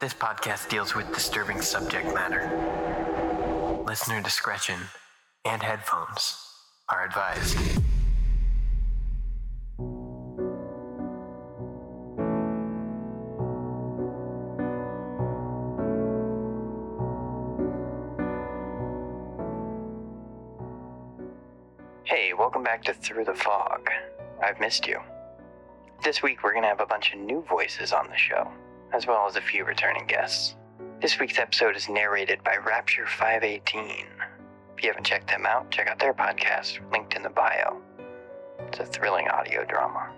This podcast deals with disturbing subject matter. Listener discretion and headphones are advised. Hey, welcome back to Through the Fog. I've missed you. This week we're going to have a bunch of new voices on the show, as well as a few returning guests. This week's episode is narrated by Rapture 518. If you haven't checked them out, check out their podcast, linked in the bio. It's a thrilling audio drama.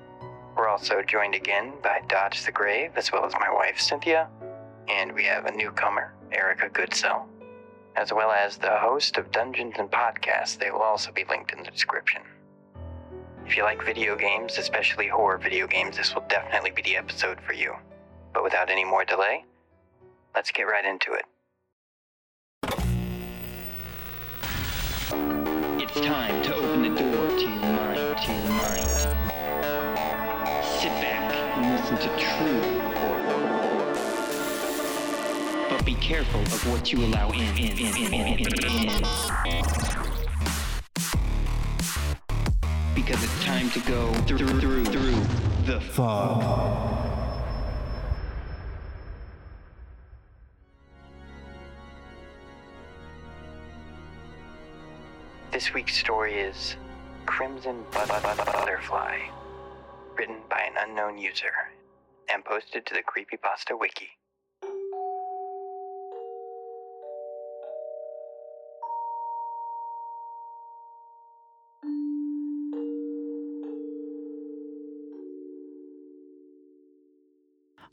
We're also joined again by Dodge the Grave, as well as my wife Cynthia, and we have a newcomer, Erika Goodsell, as well as the host of Dungeons and Podcasts. They will also be linked in the description. If you like video games, especially horror video games, this will definitely be the episode for you. But without any more delay, let's get right into it. It's time to open the door to your mind, to your mind. Sit back and listen to true horror. But be careful of what you allow in, in, in, in, in, in, in. Because it's time to go through, through, through the fog. This week's story is Crimson Bu- Bu- Bu- Butterfly, written by an unknown user and posted to the Creepypasta Wiki.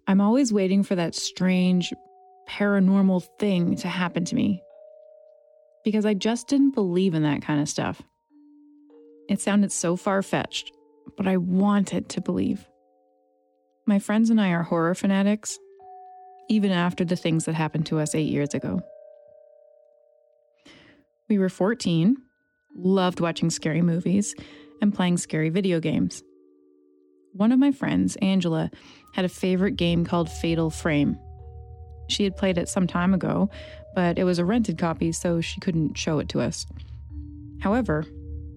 I'm always waiting for that strange, paranormal thing to happen to me. Because I just didn't believe in that kind of stuff. It sounded so far fetched, but I wanted to believe. My friends and I are horror fanatics, even after the things that happened to us eight years ago. We were 14, loved watching scary movies, and playing scary video games. One of my friends, Angela, had a favorite game called Fatal Frame. She had played it some time ago, but it was a rented copy, so she couldn't show it to us. However,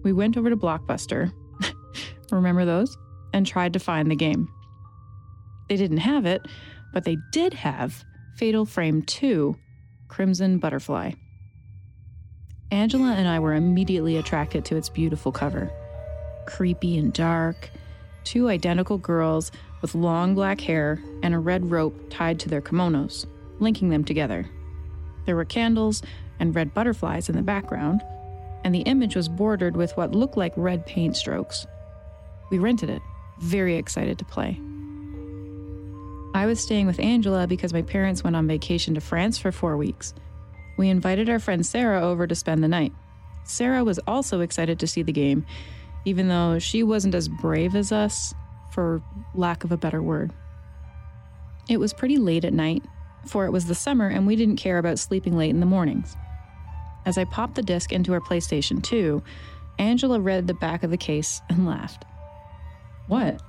we went over to Blockbuster, remember those, and tried to find the game. They didn't have it, but they did have Fatal Frame 2 Crimson Butterfly. Angela and I were immediately attracted to its beautiful cover. Creepy and dark, two identical girls with long black hair and a red rope tied to their kimonos, linking them together. There were candles and red butterflies in the background, and the image was bordered with what looked like red paint strokes. We rented it, very excited to play. I was staying with Angela because my parents went on vacation to France for four weeks. We invited our friend Sarah over to spend the night. Sarah was also excited to see the game, even though she wasn't as brave as us, for lack of a better word. It was pretty late at night, for it was the summer and we didn't care about sleeping late in the mornings. As I popped the disc into our PlayStation 2, Angela read the back of the case and laughed. What?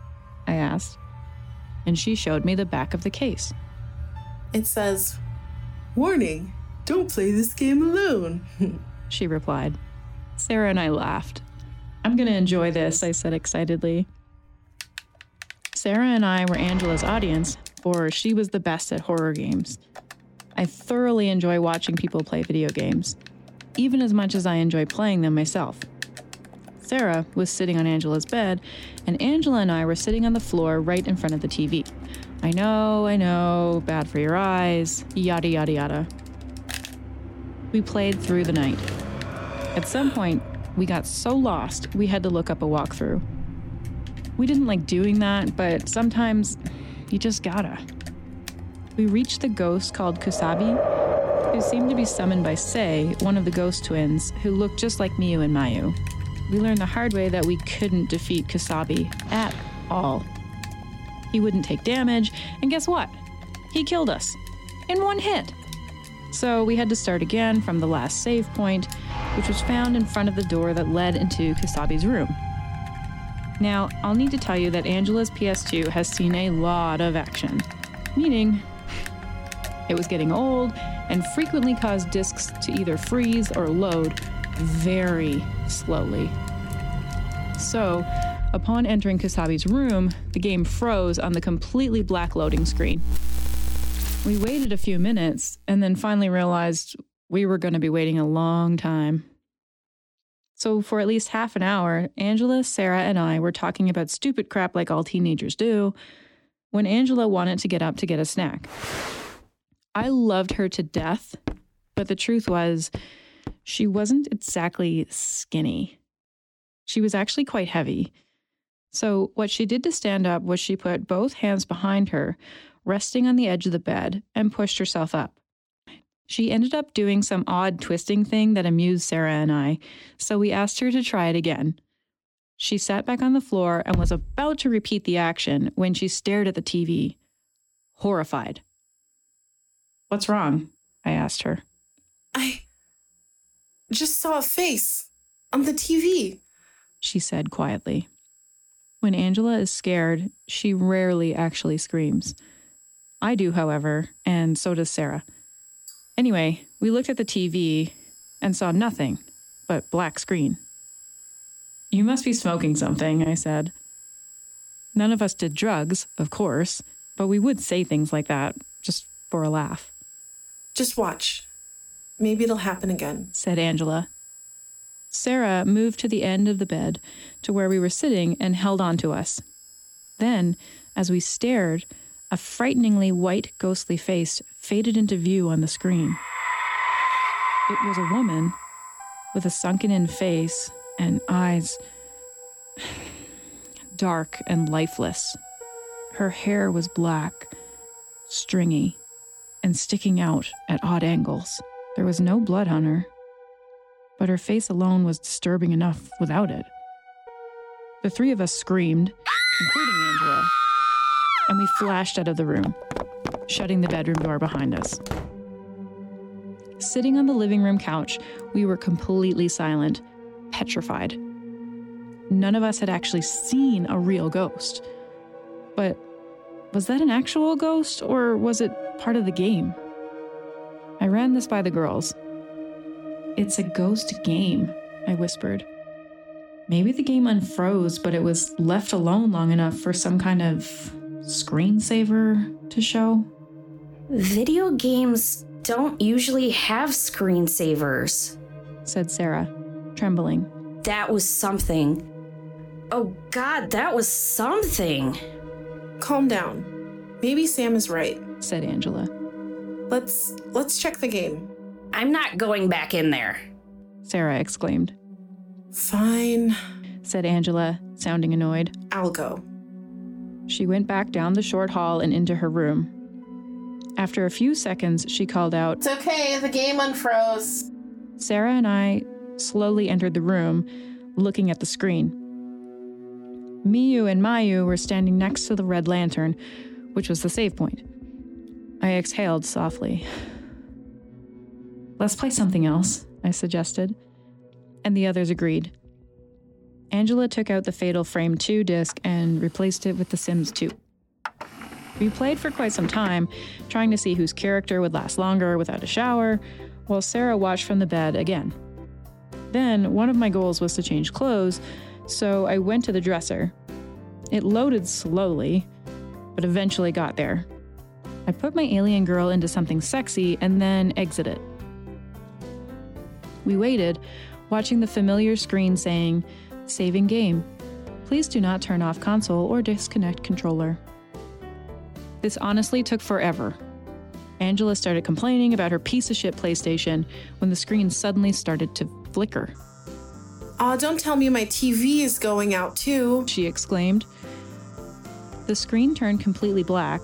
I asked. And she showed me the back of the case. It says, Warning, don't play this game alone. She replied. Sarah and I laughed. I'm going to enjoy this, I said excitedly. Sarah and I were Angela's audience, for she was the best at horror games. I thoroughly enjoy watching people play video games, even as much as I enjoy playing them myself. Sarah was sitting on Angela's bed, and Angela and I were sitting on the floor right in front of the TV. I know, I know, bad for your eyes, yada, yada, yada. We played through the night. At some point, we got so lost we had to look up a walkthrough. We didn't like doing that, but sometimes you just gotta. We reached the ghost called Kusabi, who seemed to be summoned by Sei, one of the ghost twins, who looked just like Miyu and Mayu. We learned the hard way that we couldn't defeat Kusabi at all. He wouldn't take damage, and guess what? He killed us in one hit. So we had to start again from the last save point, which was found in front of the door that led into Kusabi's room. Now, I'll need to tell you that Angela's PS2 has seen a lot of action, meaning It was getting old and frequently caused disks to either freeze or load very slowly. So, upon entering Kusabi's room, the game froze on the completely black loading screen. We waited a few minutes and then finally realized we were going to be waiting a long time. So, for at least half an hour, Angela, Sarah, and I were talking about stupid crap like all teenagers do when Angela wanted to get up to get a snack. I loved her to death, but the truth was, she wasn't exactly skinny. She was actually quite heavy. So, what she did to stand up was she put both hands behind her, resting on the edge of the bed, and pushed herself up. She ended up doing some odd twisting thing that amused Sarah and I, so we asked her to try it again. She sat back on the floor and was about to repeat the action when she stared at the TV, horrified. What's wrong? I asked her. I just saw a face on the TV, she said quietly. When Angela is scared, she rarely actually screams. I do, however, and so does Sarah. Anyway, we looked at the TV and saw nothing but black screen. You must be smoking something, I said. None of us did drugs, of course, but we would say things like that just for a laugh. Just watch. Maybe it'll happen again, said Angela. Sarah moved to the end of the bed to where we were sitting and held on to us. Then, as we stared, a frighteningly white, ghostly face faded into view on the screen. It was a woman with a sunken in face and eyes dark and lifeless. Her hair was black, stringy, and sticking out at odd angles. There was no blood on her, but her face alone was disturbing enough without it. The three of us screamed, including Angela, and we flashed out of the room, shutting the bedroom door behind us. Sitting on the living room couch, we were completely silent, petrified. None of us had actually seen a real ghost. But was that an actual ghost, or was it part of the game? I ran this by the girls. It's a ghost game, I whispered. Maybe the game unfroze, but it was left alone long enough for some kind of screensaver to show. Video games don't usually have screensavers, said Sarah, trembling. That was something. Oh god, that was something. Calm down. Maybe Sam is right, said Angela. Let's let's check the game. I'm not going back in there, Sarah exclaimed. Fine, said Angela, sounding annoyed. I'll go. She went back down the short hall and into her room. After a few seconds, she called out, It's okay, the game unfroze. Sarah and I slowly entered the room, looking at the screen. Miyu and Mayu were standing next to the red lantern, which was the save point. I exhaled softly. Let's play something else, I suggested, and the others agreed. Angela took out the Fatal Frame 2 disc and replaced it with The Sims 2. We played for quite some time, trying to see whose character would last longer without a shower, while Sarah watched from the bed again. Then, one of my goals was to change clothes, so I went to the dresser. It loaded slowly, but eventually got there. I put my alien girl into something sexy and then exited. We waited, watching the familiar screen saying, Saving game. Please do not turn off console or disconnect controller. This honestly took forever. Angela started complaining about her piece of shit PlayStation when the screen suddenly started to flicker. Aw, oh, don't tell me my TV is going out too, she exclaimed. The screen turned completely black,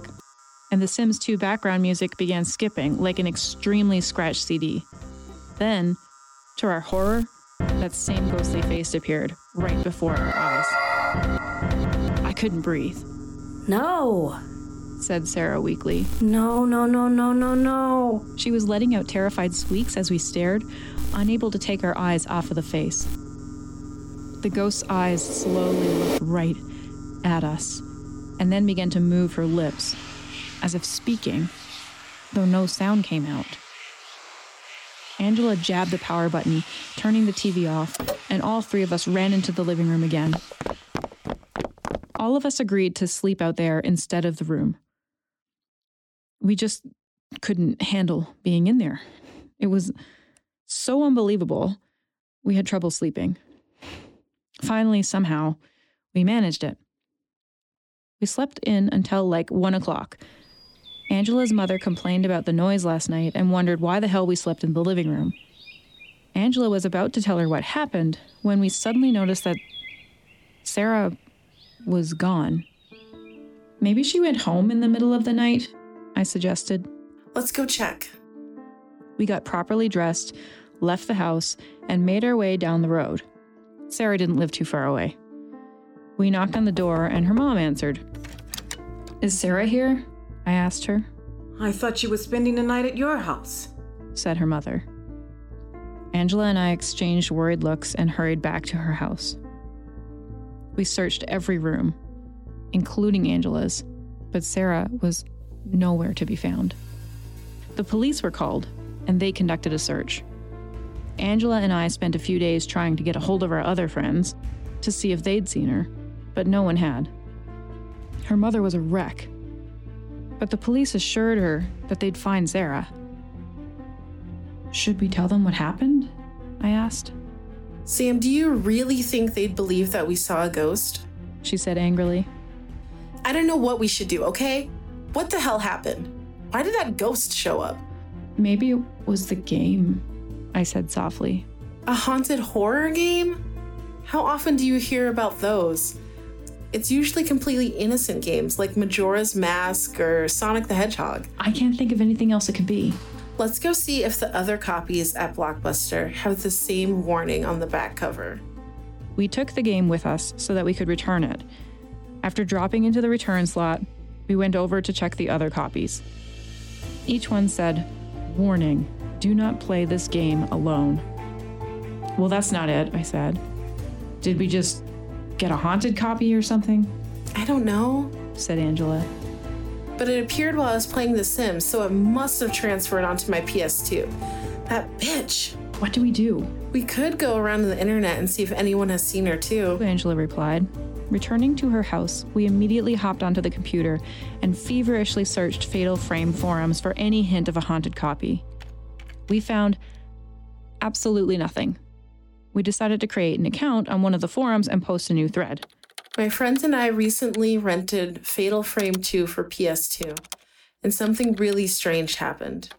and The Sims 2 background music began skipping like an extremely scratched CD. Then, to our horror, that same ghostly face appeared right before our eyes. I couldn't breathe. No, said Sarah weakly. No, no, no, no, no, no. She was letting out terrified squeaks as we stared, unable to take our eyes off of the face. The ghost's eyes slowly looked right at us and then began to move her lips, as if speaking, though no sound came out. Angela jabbed the power button, turning the TV off, and all three of us ran into the living room again. All of us agreed to sleep out there instead of the room. We just couldn't handle being in there. It was so unbelievable. We had trouble sleeping. Finally, somehow, we managed it. We slept in until like one o'clock. Angela's mother complained about the noise last night and wondered why the hell we slept in the living room. Angela was about to tell her what happened when we suddenly noticed that Sarah was gone. Maybe she went home in the middle of the night, I suggested. Let's go check. We got properly dressed, left the house, and made our way down the road. Sarah didn't live too far away. We knocked on the door, and her mom answered. Is Sarah here? I asked her, I thought she was spending the night at your house. said her mother. Angela and I exchanged worried looks and hurried back to her house. We searched every room, including Angela's, but Sarah was nowhere to be found. The police were called, and they conducted a search. Angela and I spent a few days trying to get a hold of our other friends to see if they'd seen her, but no one had. Her mother was a wreck, but the police assured her that they'd find Sarah. Should we tell them what happened? I asked. Sam, do you really think they'd believe that we saw a ghost? She said angrily. I don't know what we should do, okay? What the hell happened? Why did that ghost show up? Maybe it was the game, I said softly. A haunted horror game? How often do you hear about those? It's usually completely innocent games like Majora's Mask or Sonic the Hedgehog. I can't think of anything else it could be. Let's go see if the other copies at Blockbuster have the same warning on the back cover. We took the game with us so that we could return it. After dropping into the return slot, we went over to check the other copies. Each one said, Warning, do not play this game alone. Well, that's not it, I said. Did we just get a haunted copy or something? I don't know, said Angela. but it appeared while I was playing The Sims, so it must have transferred onto my PS2. That bitch. What do we do? We could go around the internet and see if anyone has seen her too. Angela replied. Returning to her house, we immediately hopped onto the computer and feverishly searched Fatal Frame forums for any hint of a haunted copy. We found absolutely nothing. We decided to create an account on one of the forums and post a new thread. My friends and I recently rented Fatal Frame 2 for PS2, and something really strange happened.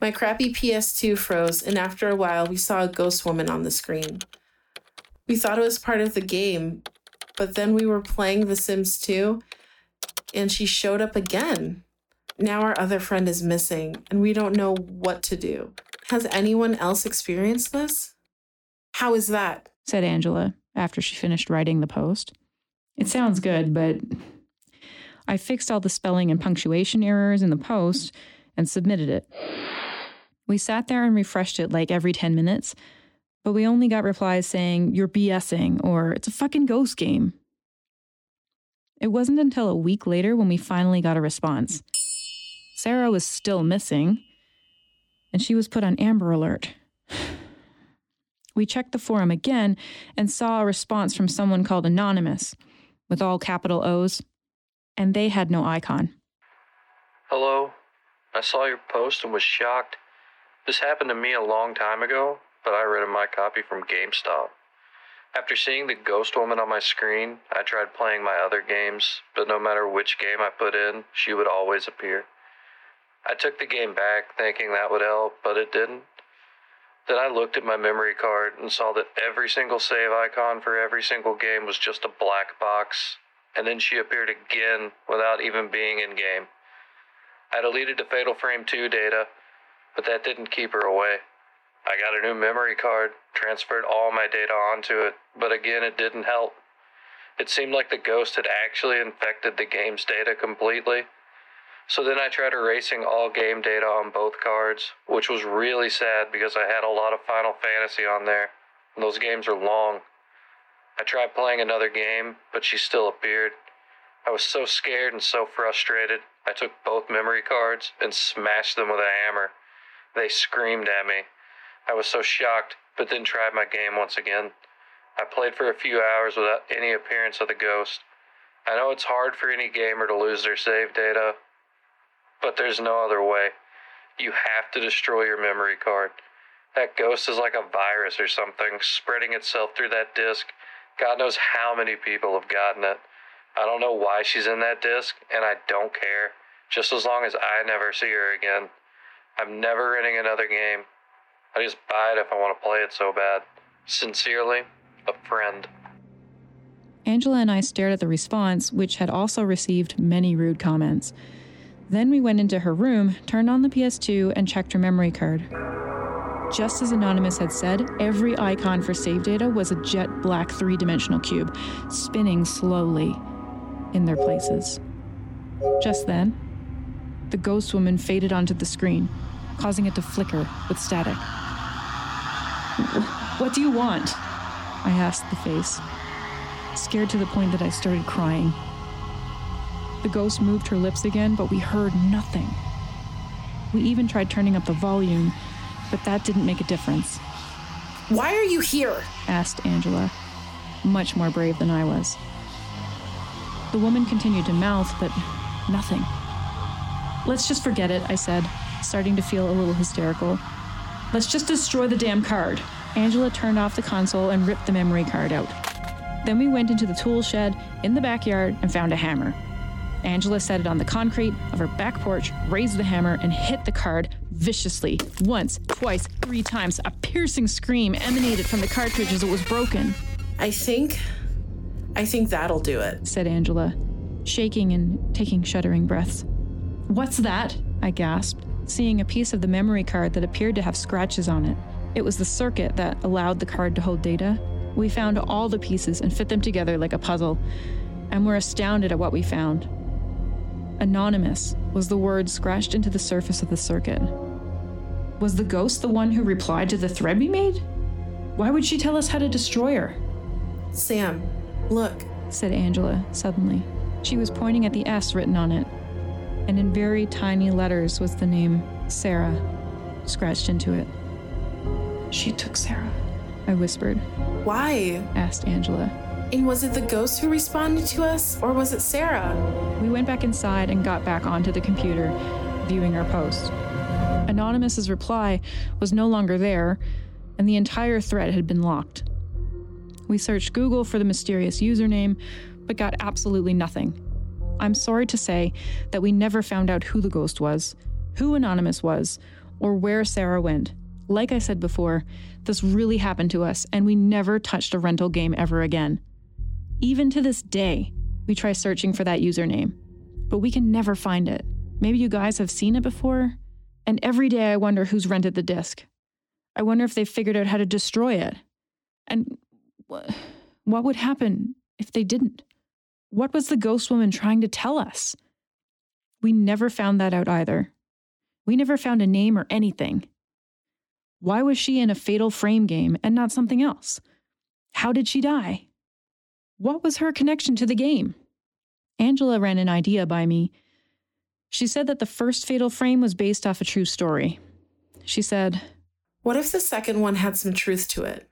My crappy PS2 froze, and after a while, we saw a ghost woman on the screen. We thought it was part of the game, but then we were playing The Sims 2, and she showed up again. Now our other friend is missing, and we don't know what to do. Has anyone else experienced this? How is that? said Angela after she finished writing the post. It sounds good, but I fixed all the spelling and punctuation errors in the post and submitted it. We sat there and refreshed it like every 10 minutes, but we only got replies saying, You're BSing or It's a fucking ghost game. It wasn't until a week later when we finally got a response. Sarah was still missing, and she was put on Amber Alert. We checked the forum again and saw a response from someone called Anonymous, with all capital O's, and they had no icon. Hello. I saw your post and was shocked. This happened to me a long time ago, but I rented my copy from GameStop. After seeing the ghost woman on my screen, I tried playing my other games, but no matter which game I put in, she would always appear. I took the game back thinking that would help, but it didn't. Then I looked at my memory card and saw that every single save icon for every single game was just a black box, and then she appeared again without even being in game. I deleted the Fatal Frame 2 data, but that didn't keep her away. I got a new memory card, transferred all my data onto it, but again, it didn't help. It seemed like the ghost had actually infected the game's data completely. So then I tried erasing all game data on both cards, which was really sad because I had a lot of Final Fantasy on there, and those games are long. I tried playing another game, but she still appeared. I was so scared and so frustrated. I took both memory cards and smashed them with a hammer. They screamed at me. I was so shocked, but then tried my game once again. I played for a few hours without any appearance of the ghost. I know it's hard for any gamer to lose their save data, but there's no other way. You have to destroy your memory card. That ghost is like a virus or something, spreading itself through that disk. God knows how many people have gotten it. I don't know why she's in that disk, and I don't care, just as long as I never see her again. I'm never renting another game. I just buy it if I want to play it so bad. Sincerely, a friend. Angela and I stared at the response, which had also received many rude comments. Then we went into her room, turned on the PS2, and checked her memory card. Just as Anonymous had said, every icon for save data was a jet black three dimensional cube, spinning slowly in their places. Just then, the ghost woman faded onto the screen, causing it to flicker with static. What do you want? I asked the face, scared to the point that I started crying. The ghost moved her lips again, but we heard nothing. We even tried turning up the volume, but that didn't make a difference, Why are you here? asked Angela, much more brave than I was. The woman continued to mouth, but nothing. Let's just forget it, I said, starting to feel a little hysterical. Let's just destroy the damn card. Angela turned off the console and ripped the memory card out. Then we went into the tool shed in the backyard and found a hammer. Angela set it on the concrete of her back porch, raised the hammer, and hit the card viciously. Once, twice, three times. A piercing scream emanated from the cartridge as it was broken, I think. I think that'll do it. said Angela, shaking and taking shuddering breaths. What's that? I gasped, seeing a piece of the memory card that appeared to have scratches on it. It was the circuit that allowed the card to hold data. We found all the pieces and fit them together like a puzzle, and were astounded at what we found. Anonymous was the word scratched into the surface of the circuit. Was the ghost the one who replied to the thread we made? Why would she tell us how to destroy her? Sam, look. said Angela suddenly. She was pointing at the S written on it, and in very tiny letters was the name Sarah scratched into it. She took Sarah, I whispered, Why? asked Angela. And was it the ghost who responded to us, or was it Sarah? We went back inside and got back onto the computer, viewing our post. Anonymous's reply was no longer there, and the entire thread had been locked. We searched Google for the mysterious username, but got absolutely nothing. I'm sorry to say that we never found out who the ghost was, who Anonymous was, or where Sarah went. Like I said before, this really happened to us, and we never touched a rental game ever again. Even to this day, we try searching for that username, but we can never find it. Maybe you guys have seen it before? And every day I wonder who's rented the disc. I wonder if they've figured out how to destroy it. And wh- what would happen if they didn't? What was the ghost woman trying to tell us? We never found that out either. We never found a name or anything. Why was she in a fatal frame game and not something else? How did she die? What was her connection to the game? Angela ran an idea by me. She said that the first fatal frame was based off a true story. She said, What if the second one had some truth to it?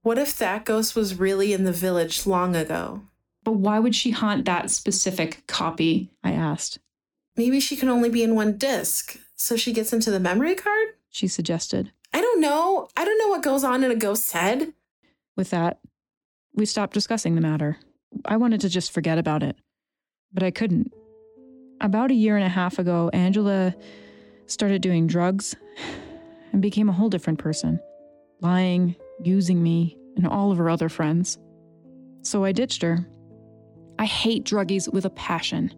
What if that ghost was really in the village long ago? But why would she haunt that specific copy? I asked. Maybe she can only be in one disc, so she gets into the memory card? She suggested. I don't know. I don't know what goes on in a ghost's head. With that, we stopped discussing the matter. I wanted to just forget about it, but I couldn't. About a year and a half ago, Angela started doing drugs and became a whole different person, lying, using me, and all of her other friends. So I ditched her. I hate druggies with a passion.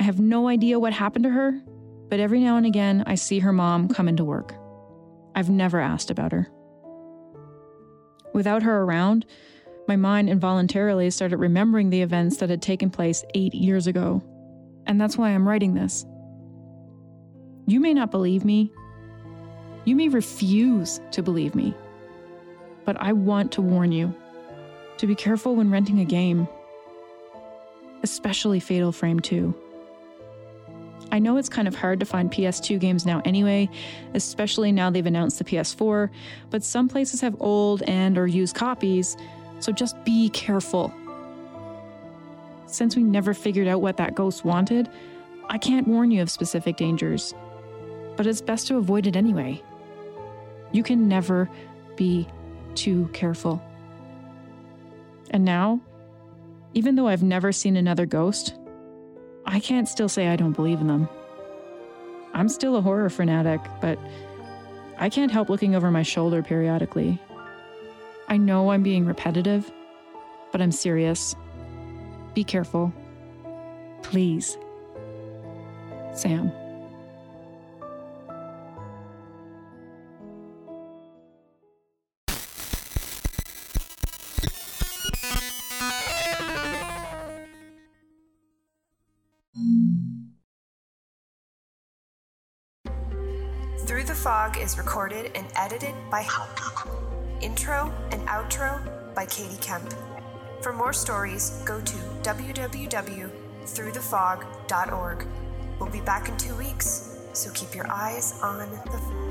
I have no idea what happened to her, but every now and again I see her mom come into work. I've never asked about her. Without her around, my mind involuntarily started remembering the events that had taken place eight years ago. And that's why I'm writing this. You may not believe me. You may refuse to believe me. But I want to warn you to be careful when renting a game, especially Fatal Frame 2. I know it's kind of hard to find PS2 games now anyway, especially now they've announced the PS4, but some places have old and or used copies, so just be careful. Since we never figured out what that ghost wanted, I can't warn you of specific dangers, but it's best to avoid it anyway. You can never be too careful. And now, even though I've never seen another ghost, I can't still say I don't believe in them. I'm still a horror fanatic, but I can't help looking over my shoulder periodically. I know I'm being repetitive, but I'm serious. Be careful. Please. Sam. Through the Fog is recorded and edited by Intro and outro by Katie Kemp. For more stories, go to www.throughthefog.org. We'll be back in two weeks, so keep your eyes on the.